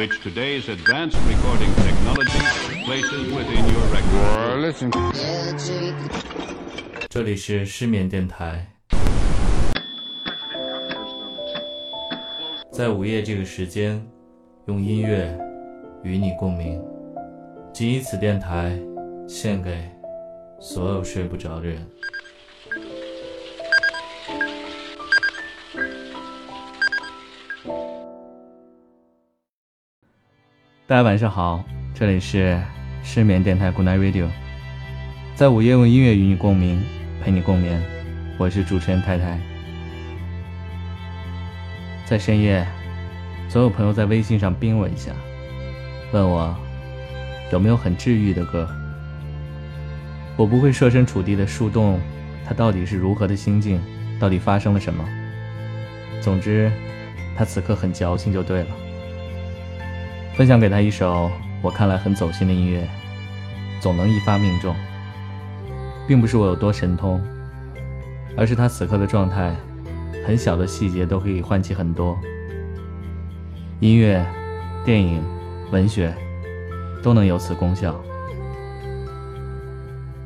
which today's advanced recording technology places within your record. listen. 这里是失眠电台，在午夜这个时间，用音乐与你共鸣。仅以此电台献给所有睡不着的人。大家晚上好，这里是失眠电台 Good Night Radio，在午夜用音乐与你共鸣，陪你共眠。我是主持人太太。在深夜，总有朋友在微信上冰我一下，问我有没有很治愈的歌。我不会设身处地的树洞，他到底是如何的心境，到底发生了什么。总之，他此刻很矫情就对了。分享给他一首我看来很走心的音乐，总能一发命中。并不是我有多神通，而是他此刻的状态，很小的细节都可以唤起很多。音乐、电影、文学，都能有此功效。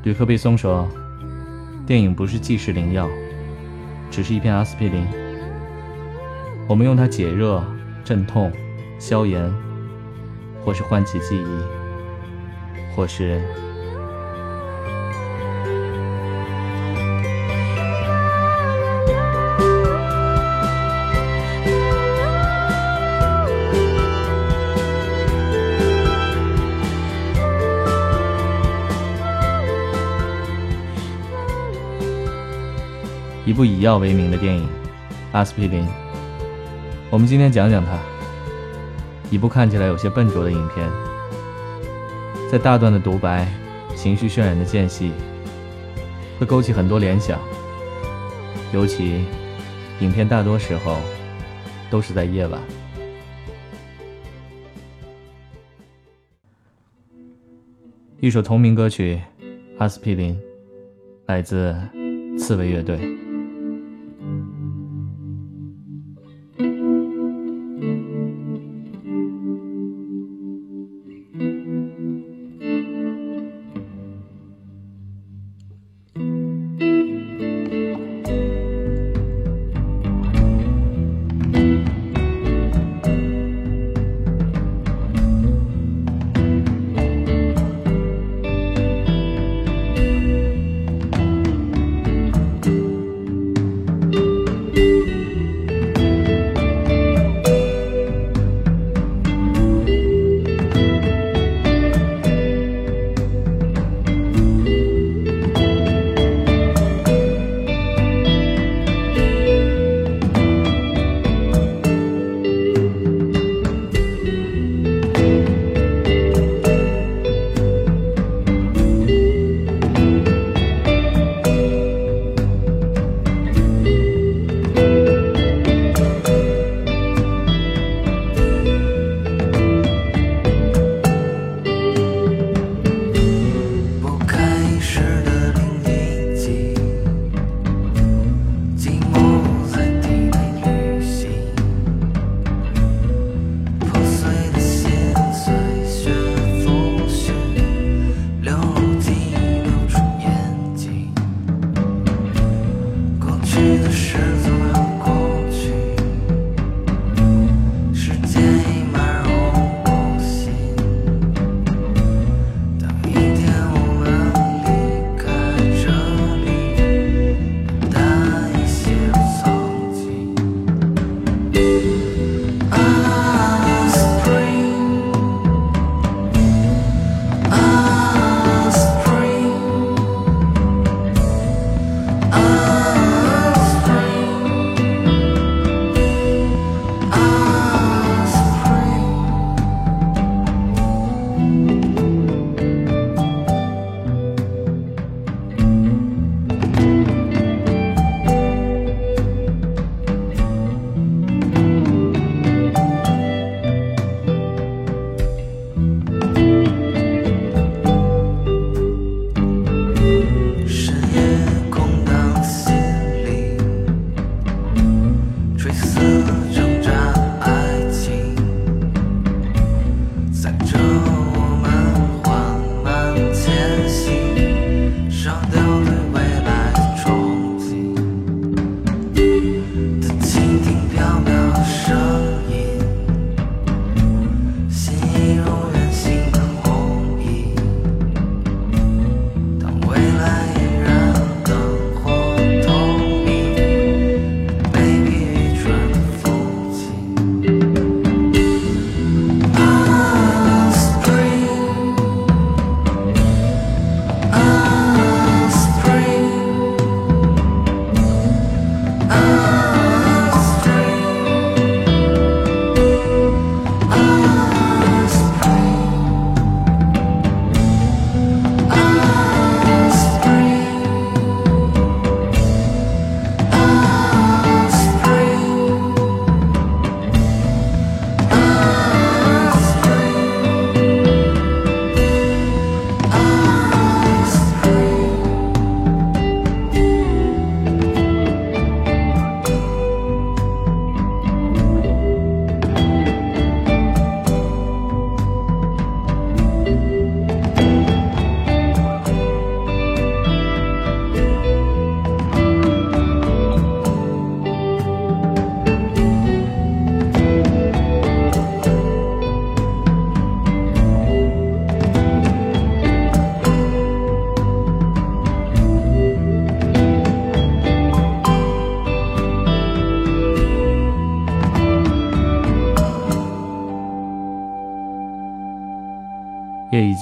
吕克·贝松说：“电影不是即时灵药，只是一片阿司匹林。我们用它解热、镇痛、消炎。”或是唤起记忆，或是一部以药为名的电影《阿司匹林》。我们今天讲讲它。一部看起来有些笨拙的影片，在大段的独白、情绪渲染的间隙，会勾起很多联想。尤其，影片大多时候都是在夜晚。一首同名歌曲《阿司匹林》，来自刺猬乐队。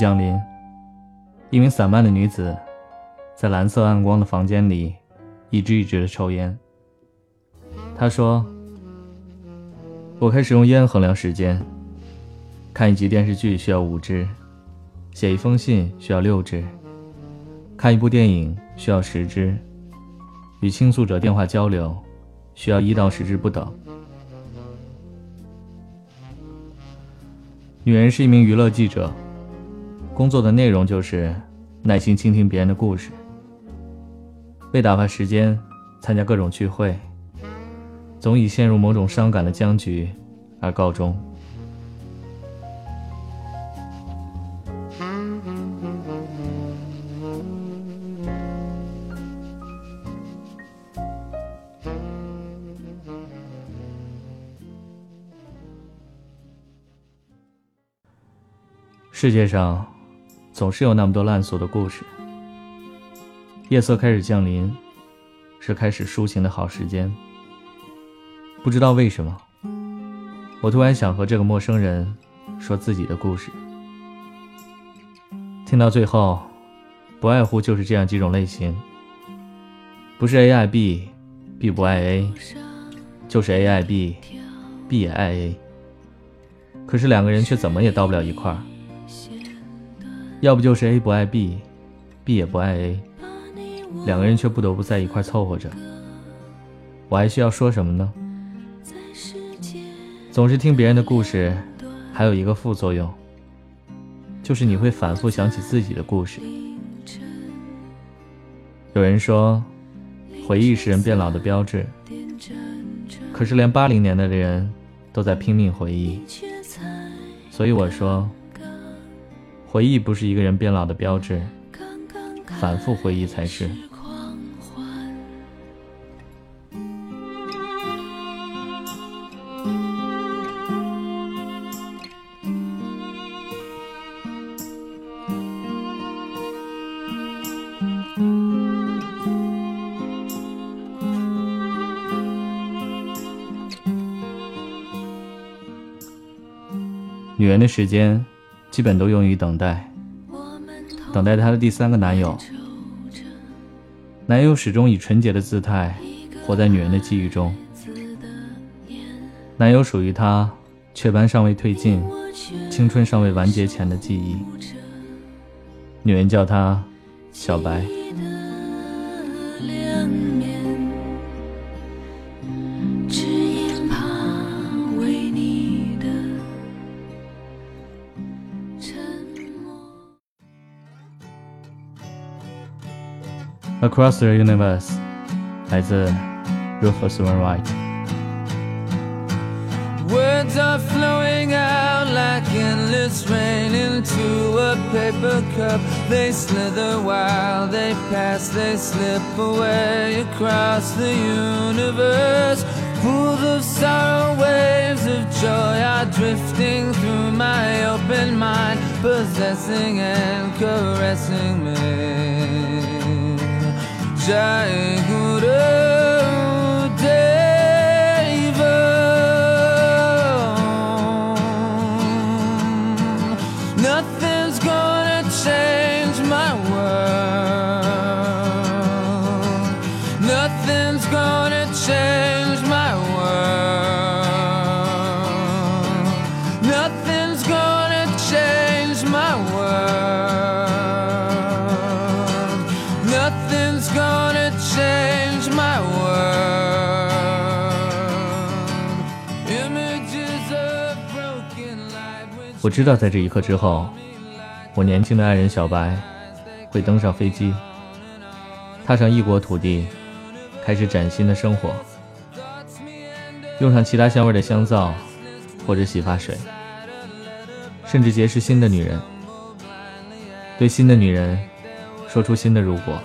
降临，一名散漫的女子在蓝色暗光的房间里一支一支的抽烟。她说：“我开始用烟衡量时间。看一集电视剧需要五支，写一封信需要六支，看一部电影需要十支，与倾诉者电话交流需要一到十支不等。”女人是一名娱乐记者。工作的内容就是耐心倾听别人的故事，为打发时间，参加各种聚会，总以陷入某种伤感的僵局而告终。世界上。总是有那么多烂俗的故事。夜色开始降临，是开始抒情的好时间。不知道为什么，我突然想和这个陌生人说自己的故事。听到最后，不外乎就是这样几种类型：不是 A 爱 B，B 不爱 A，就是 A 爱 B，B 也爱 A。可是两个人却怎么也到不了一块儿。要不就是 A 不爱 B，B 也不爱 A，两个人却不得不在一块凑合着。我还需要说什么呢？总是听别人的故事，还有一个副作用，就是你会反复想起自己的故事。有人说，回忆是人变老的标志，可是连八零年代的人都在拼命回忆，所以我说。回忆不是一个人变老的标志，反复回忆才是。女人的时间。基本都用于等待，等待她的第三个男友。男友始终以纯洁的姿态活在女人的记忆中。男友属于她雀斑尚未褪尽、青春尚未完结前的记忆。女人叫他小白。Across the Universe，来自 Rufus Wainwright。Words are right. Words are flowing out like endless rain into a paper cup. They slither while they pass, they slip away across the universe. Pools of sorrow, waves of joy are drifting through my open mind, possessing and caressing me. जाए गुरु दे 我知道，在这一刻之后，我年轻的爱人小白会登上飞机，踏上异国土地，开始崭新的生活，用上其他香味的香皂或者洗发水，甚至结识新的女人，对新的女人说出新的如果。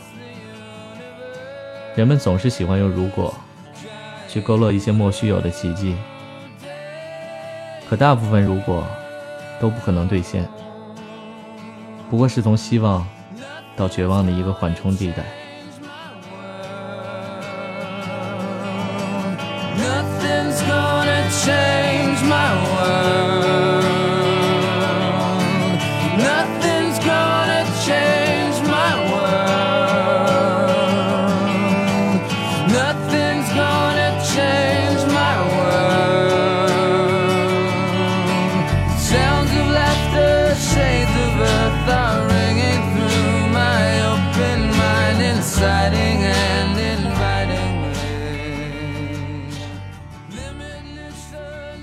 人们总是喜欢用“如果”去勾勒一些莫须有的奇迹，可大部分“如果”。都不可能兑现，不过是从希望到绝望的一个缓冲地带。Nothing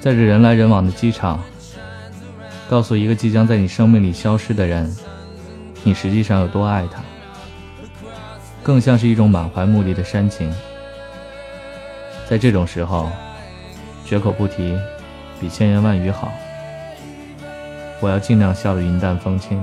在这人来人往的机场，告诉一个即将在你生命里消失的人，你实际上有多爱他，更像是一种满怀目的的煽情。在这种时候，绝口不提，比千言万语好。我要尽量笑得云淡风轻。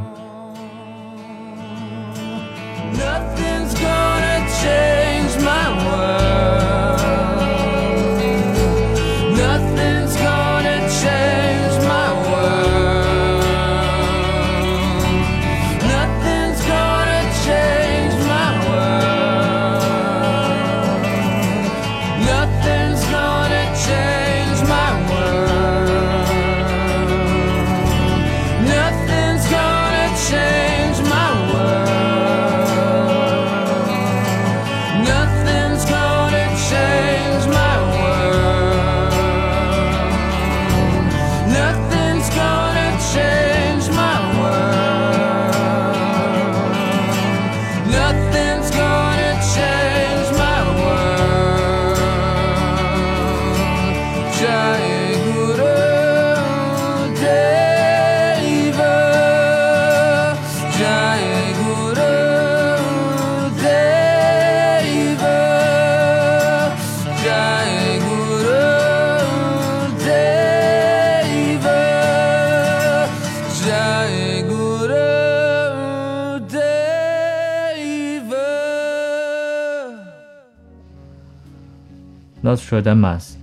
Nostradamus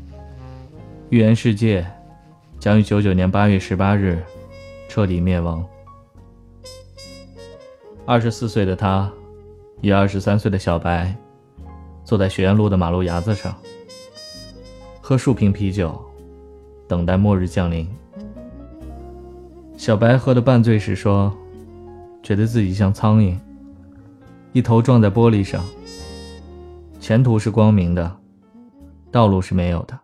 预言世界将于九九年八月十八日彻底灭亡。二十四岁的他与二十三岁的小白坐在学院路的马路牙子上，喝数瓶啤酒，等待末日降临。小白喝得半醉时说：“觉得自己像苍蝇，一头撞在玻璃上。前途是光明的。”道路是没有的。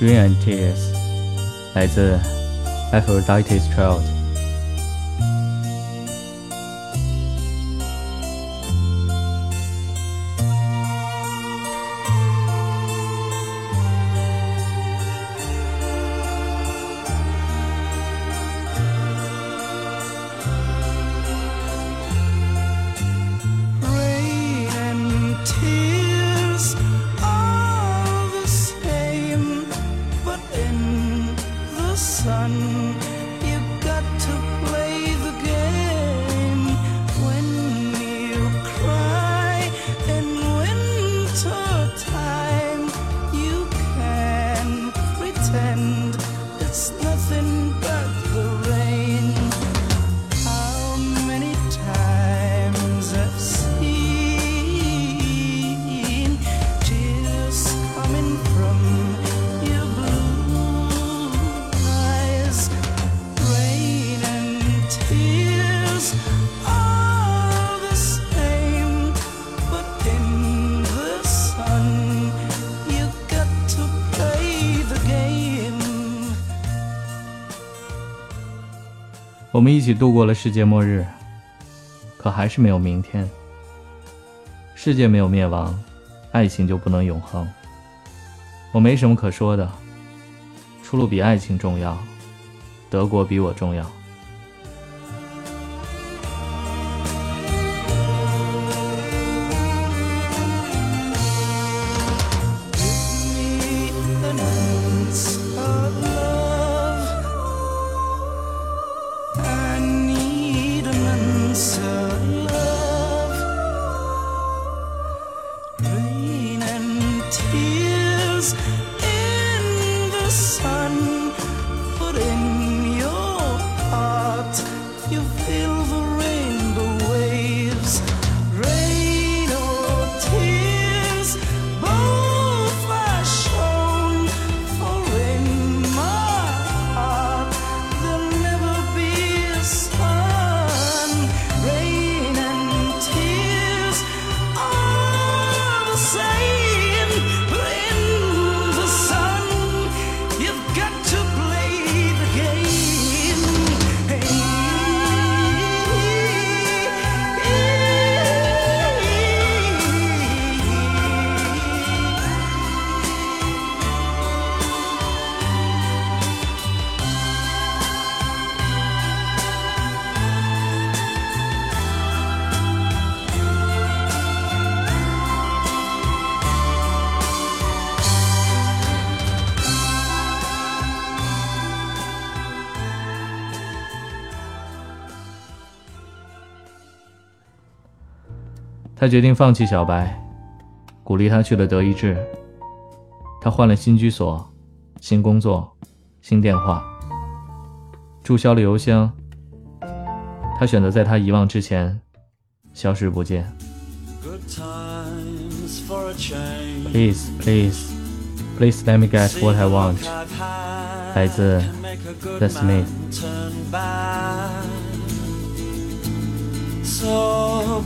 Rain and Tears，来自 Aphrodite's Child。我们一起度过了世界末日，可还是没有明天。世界没有灭亡，爱情就不能永恒。我没什么可说的，出路比爱情重要，德国比我重要。他决定放弃小白，鼓励他去了德意志。他换了新居所、新工作、新电话，注销了邮箱。他选择在他遗忘之前消失不见。Please, please, please let me get what I want。来自 The Smith。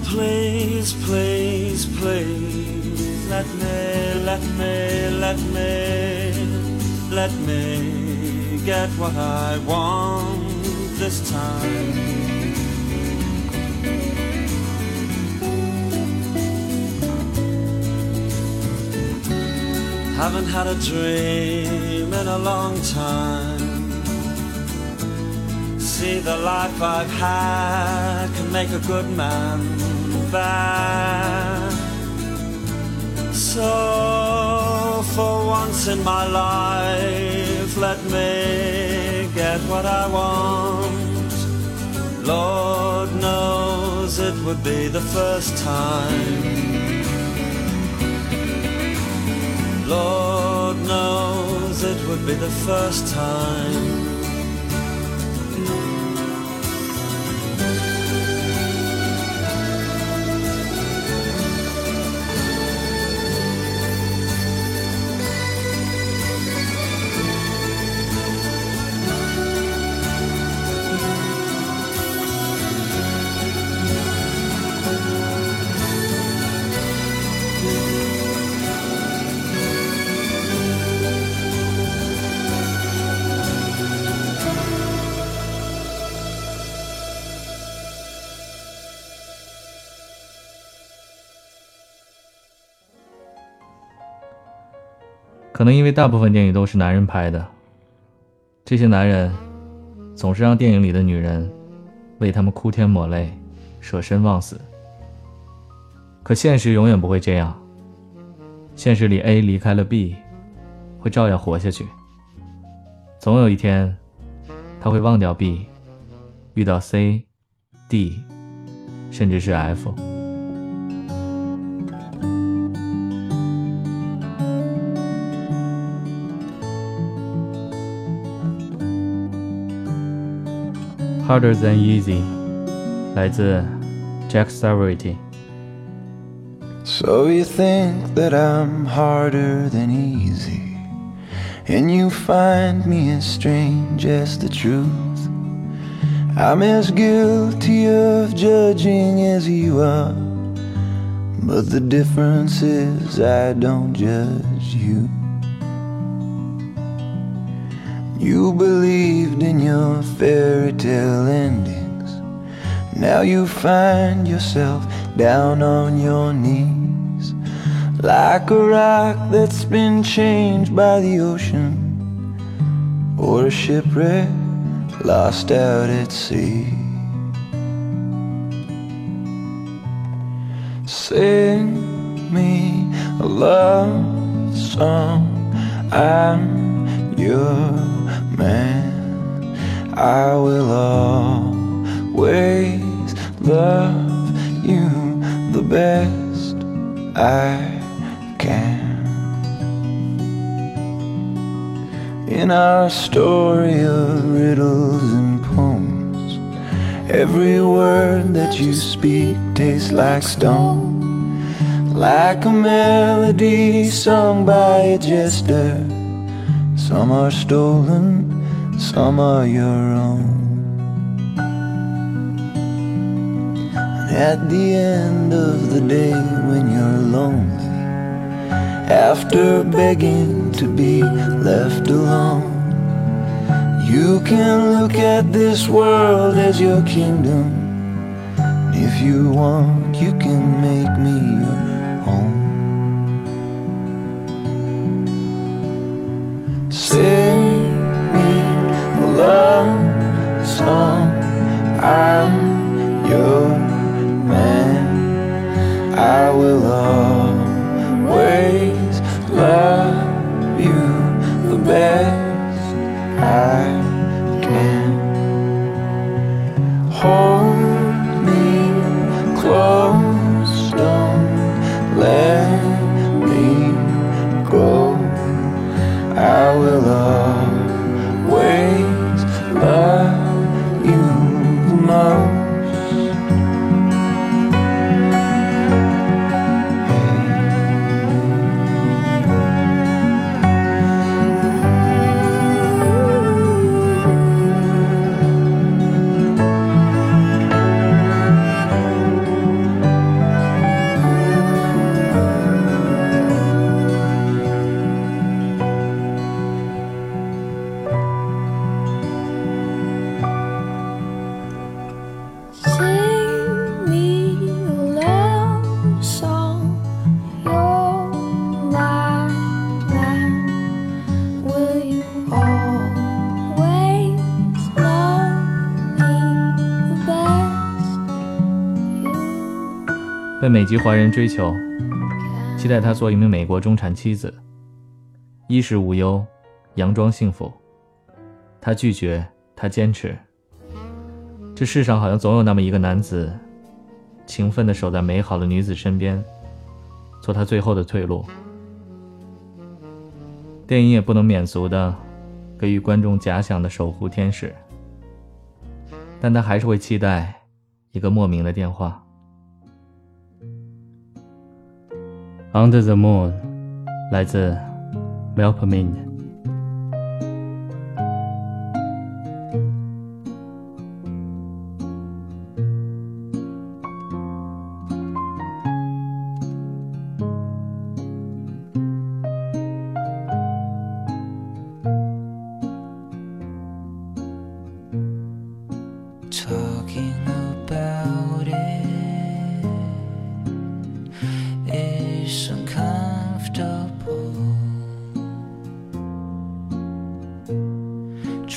Please, please, please, let me, let me, let me, let me get what I want this time. Haven't had a dream in a long time. See, the life I've had can make a good man So, for once in my life, let me get what I want. Lord knows it would be the first time. Lord knows it would be the first time. “可能因为大部分电影都是男人拍的，这些男人总是让电影里的女人为他们哭天抹泪、舍身忘死。可现实永远不会这样。现实里，A 离开了 B，会照样活下去。总有一天，他会忘掉 B，遇到 C、D，甚至是 F。Harder than easy，来自 Jack Severity。So you think that I'm harder than easy, and you find me as strange as the truth. I'm as guilty of judging as you are, but the difference is I don't judge you. You believed in your fairy tale endings. Now you find yourself down on your knees, like a rock that's been changed by the ocean, or a shipwreck lost out at sea. Sing me a love song. I'm your man. I will always love you the best I can. In our story of riddles and poems, every word that you speak tastes like stone. Like a melody sung by a jester some are stolen, some are your own. And at the end of the day, when you're lonely, after begging to be left alone, you can look at this world as your kingdom. If you want, you can make me your Sing me a love song. I'm your man. I will always love you the best 被美籍华人追求，期待他做一名美国中产妻子，衣食无忧，佯装幸福。他拒绝，他坚持。这世上好像总有那么一个男子，勤奋地守在美好的女子身边，做他最后的退路。电影也不能免俗的给予观众假想的守护天使，但他还是会期待一个莫名的电话。Under the Moon，来自 Melpomene。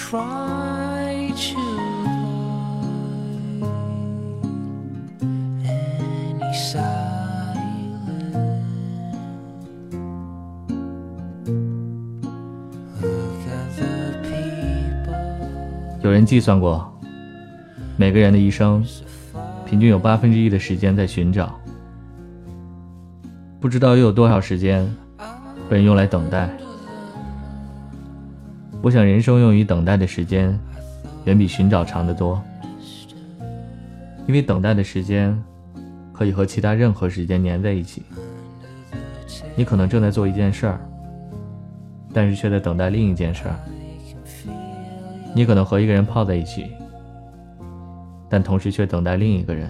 Try to avoid any silence. Look at the people. 有人计算过，每个人的一生，平均有八分之一的时间在寻找，不知道又有多少时间被人用来等待。我想，人生用于等待的时间，远比寻找长得多，因为等待的时间可以和其他任何时间粘在一起。你可能正在做一件事儿，但是却在等待另一件事儿。你可能和一个人泡在一起，但同时却等待另一个人。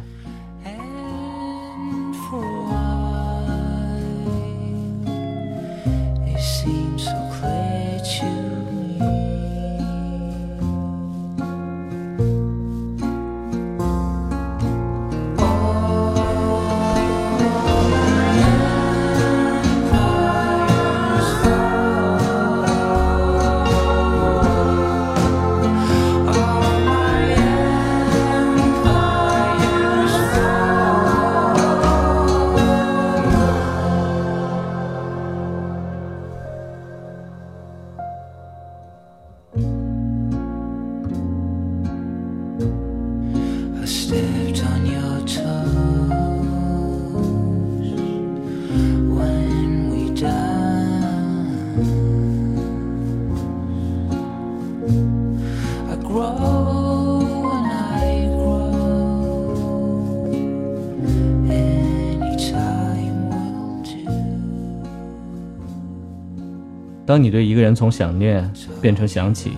当你对一个人从想念变成想起，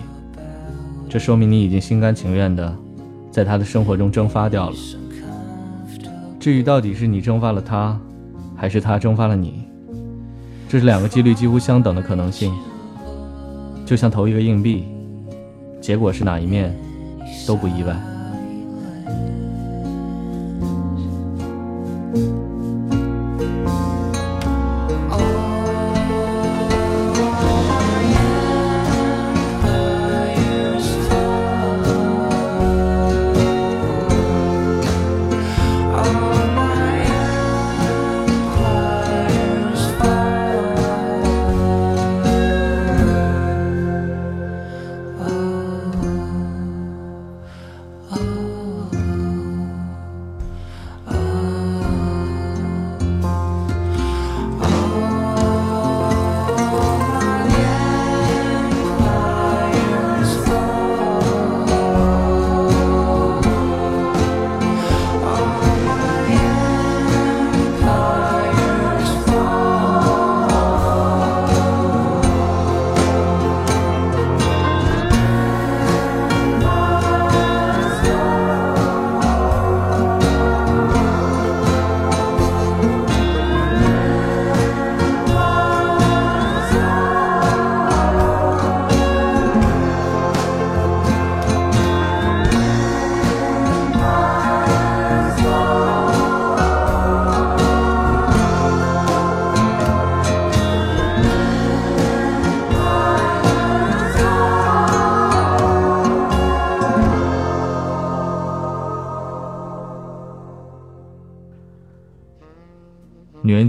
这说明你已经心甘情愿的在他的生活中蒸发掉了。至于到底是你蒸发了他，还是他蒸发了你，这是两个几率几乎相等的可能性，就像投一个硬币，结果是哪一面都不意外。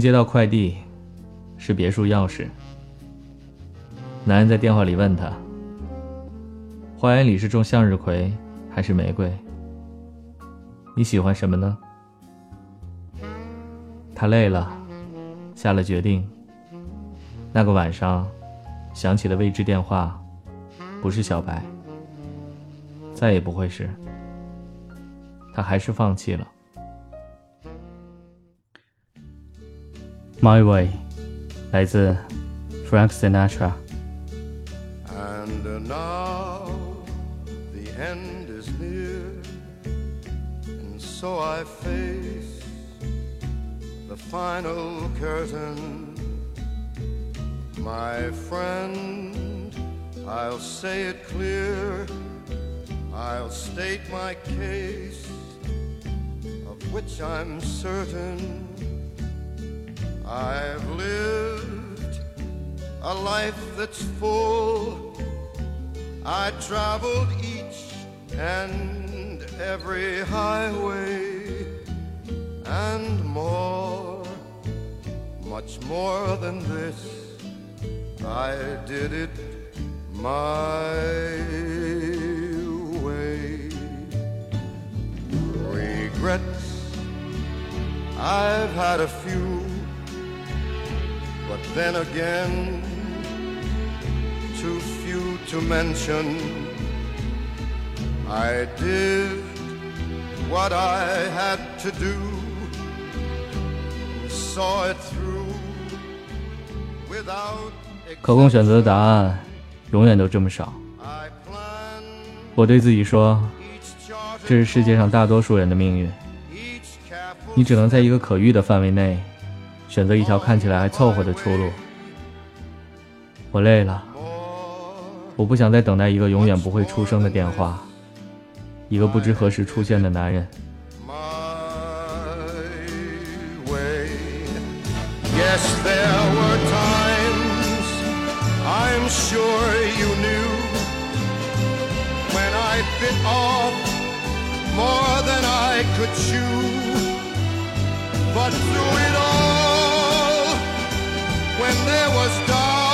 接到快递，是别墅钥匙。男人在电话里问他：“花园里是种向日葵还是玫瑰？你喜欢什么呢？”他累了，下了决定。那个晚上，响起的未知电话，不是小白，再也不会是。他还是放弃了。My Way，来自 Frank Sinatra。And now the end is near, and so I face the final curtain. My friend, I'll say it clear, I'll state my case, of which I'm certain. I've lived a life that's full. I traveled each and every highway and more, much more than this. I did it my way. Regrets, I've had a few, but then again, too few to mention. I did what I had to do, saw it through without 可供选择的答案，永远都这么少。我对自己说，这是世界上大多数人的命运。你只能在一个可遇的范围内，选择一条看起来还凑合的出路。我累了，我不想再等待一个永远不会出声的电话，一个不知何时出现的男人。more than I could chew. But through it all, when there was doubt,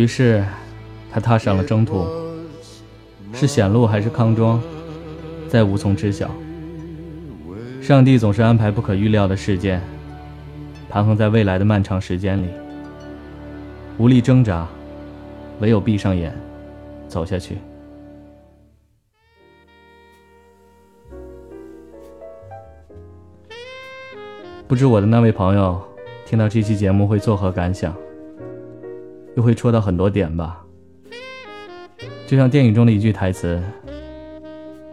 于是，他踏上了征途，是险路还是康庄，再无从知晓。上帝总是安排不可预料的事件，盘横在未来的漫长时间里，无力挣扎，唯有闭上眼，走下去。不知我的那位朋友听到这期节目会作何感想？又会戳到很多点吧？就像电影中的一句台词：“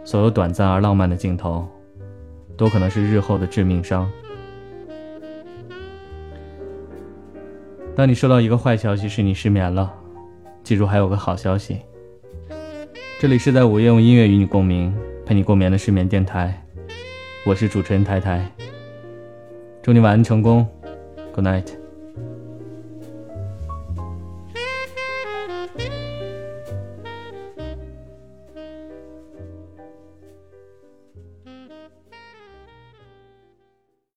所有短暂而浪漫的镜头，都可能是日后的致命伤。”当你收到一个坏消息是你失眠了，记住还有个好消息。这里是在午夜用音乐与你共鸣，陪你共眠的失眠电台，我是主持人台台。祝你晚安成功，Good night。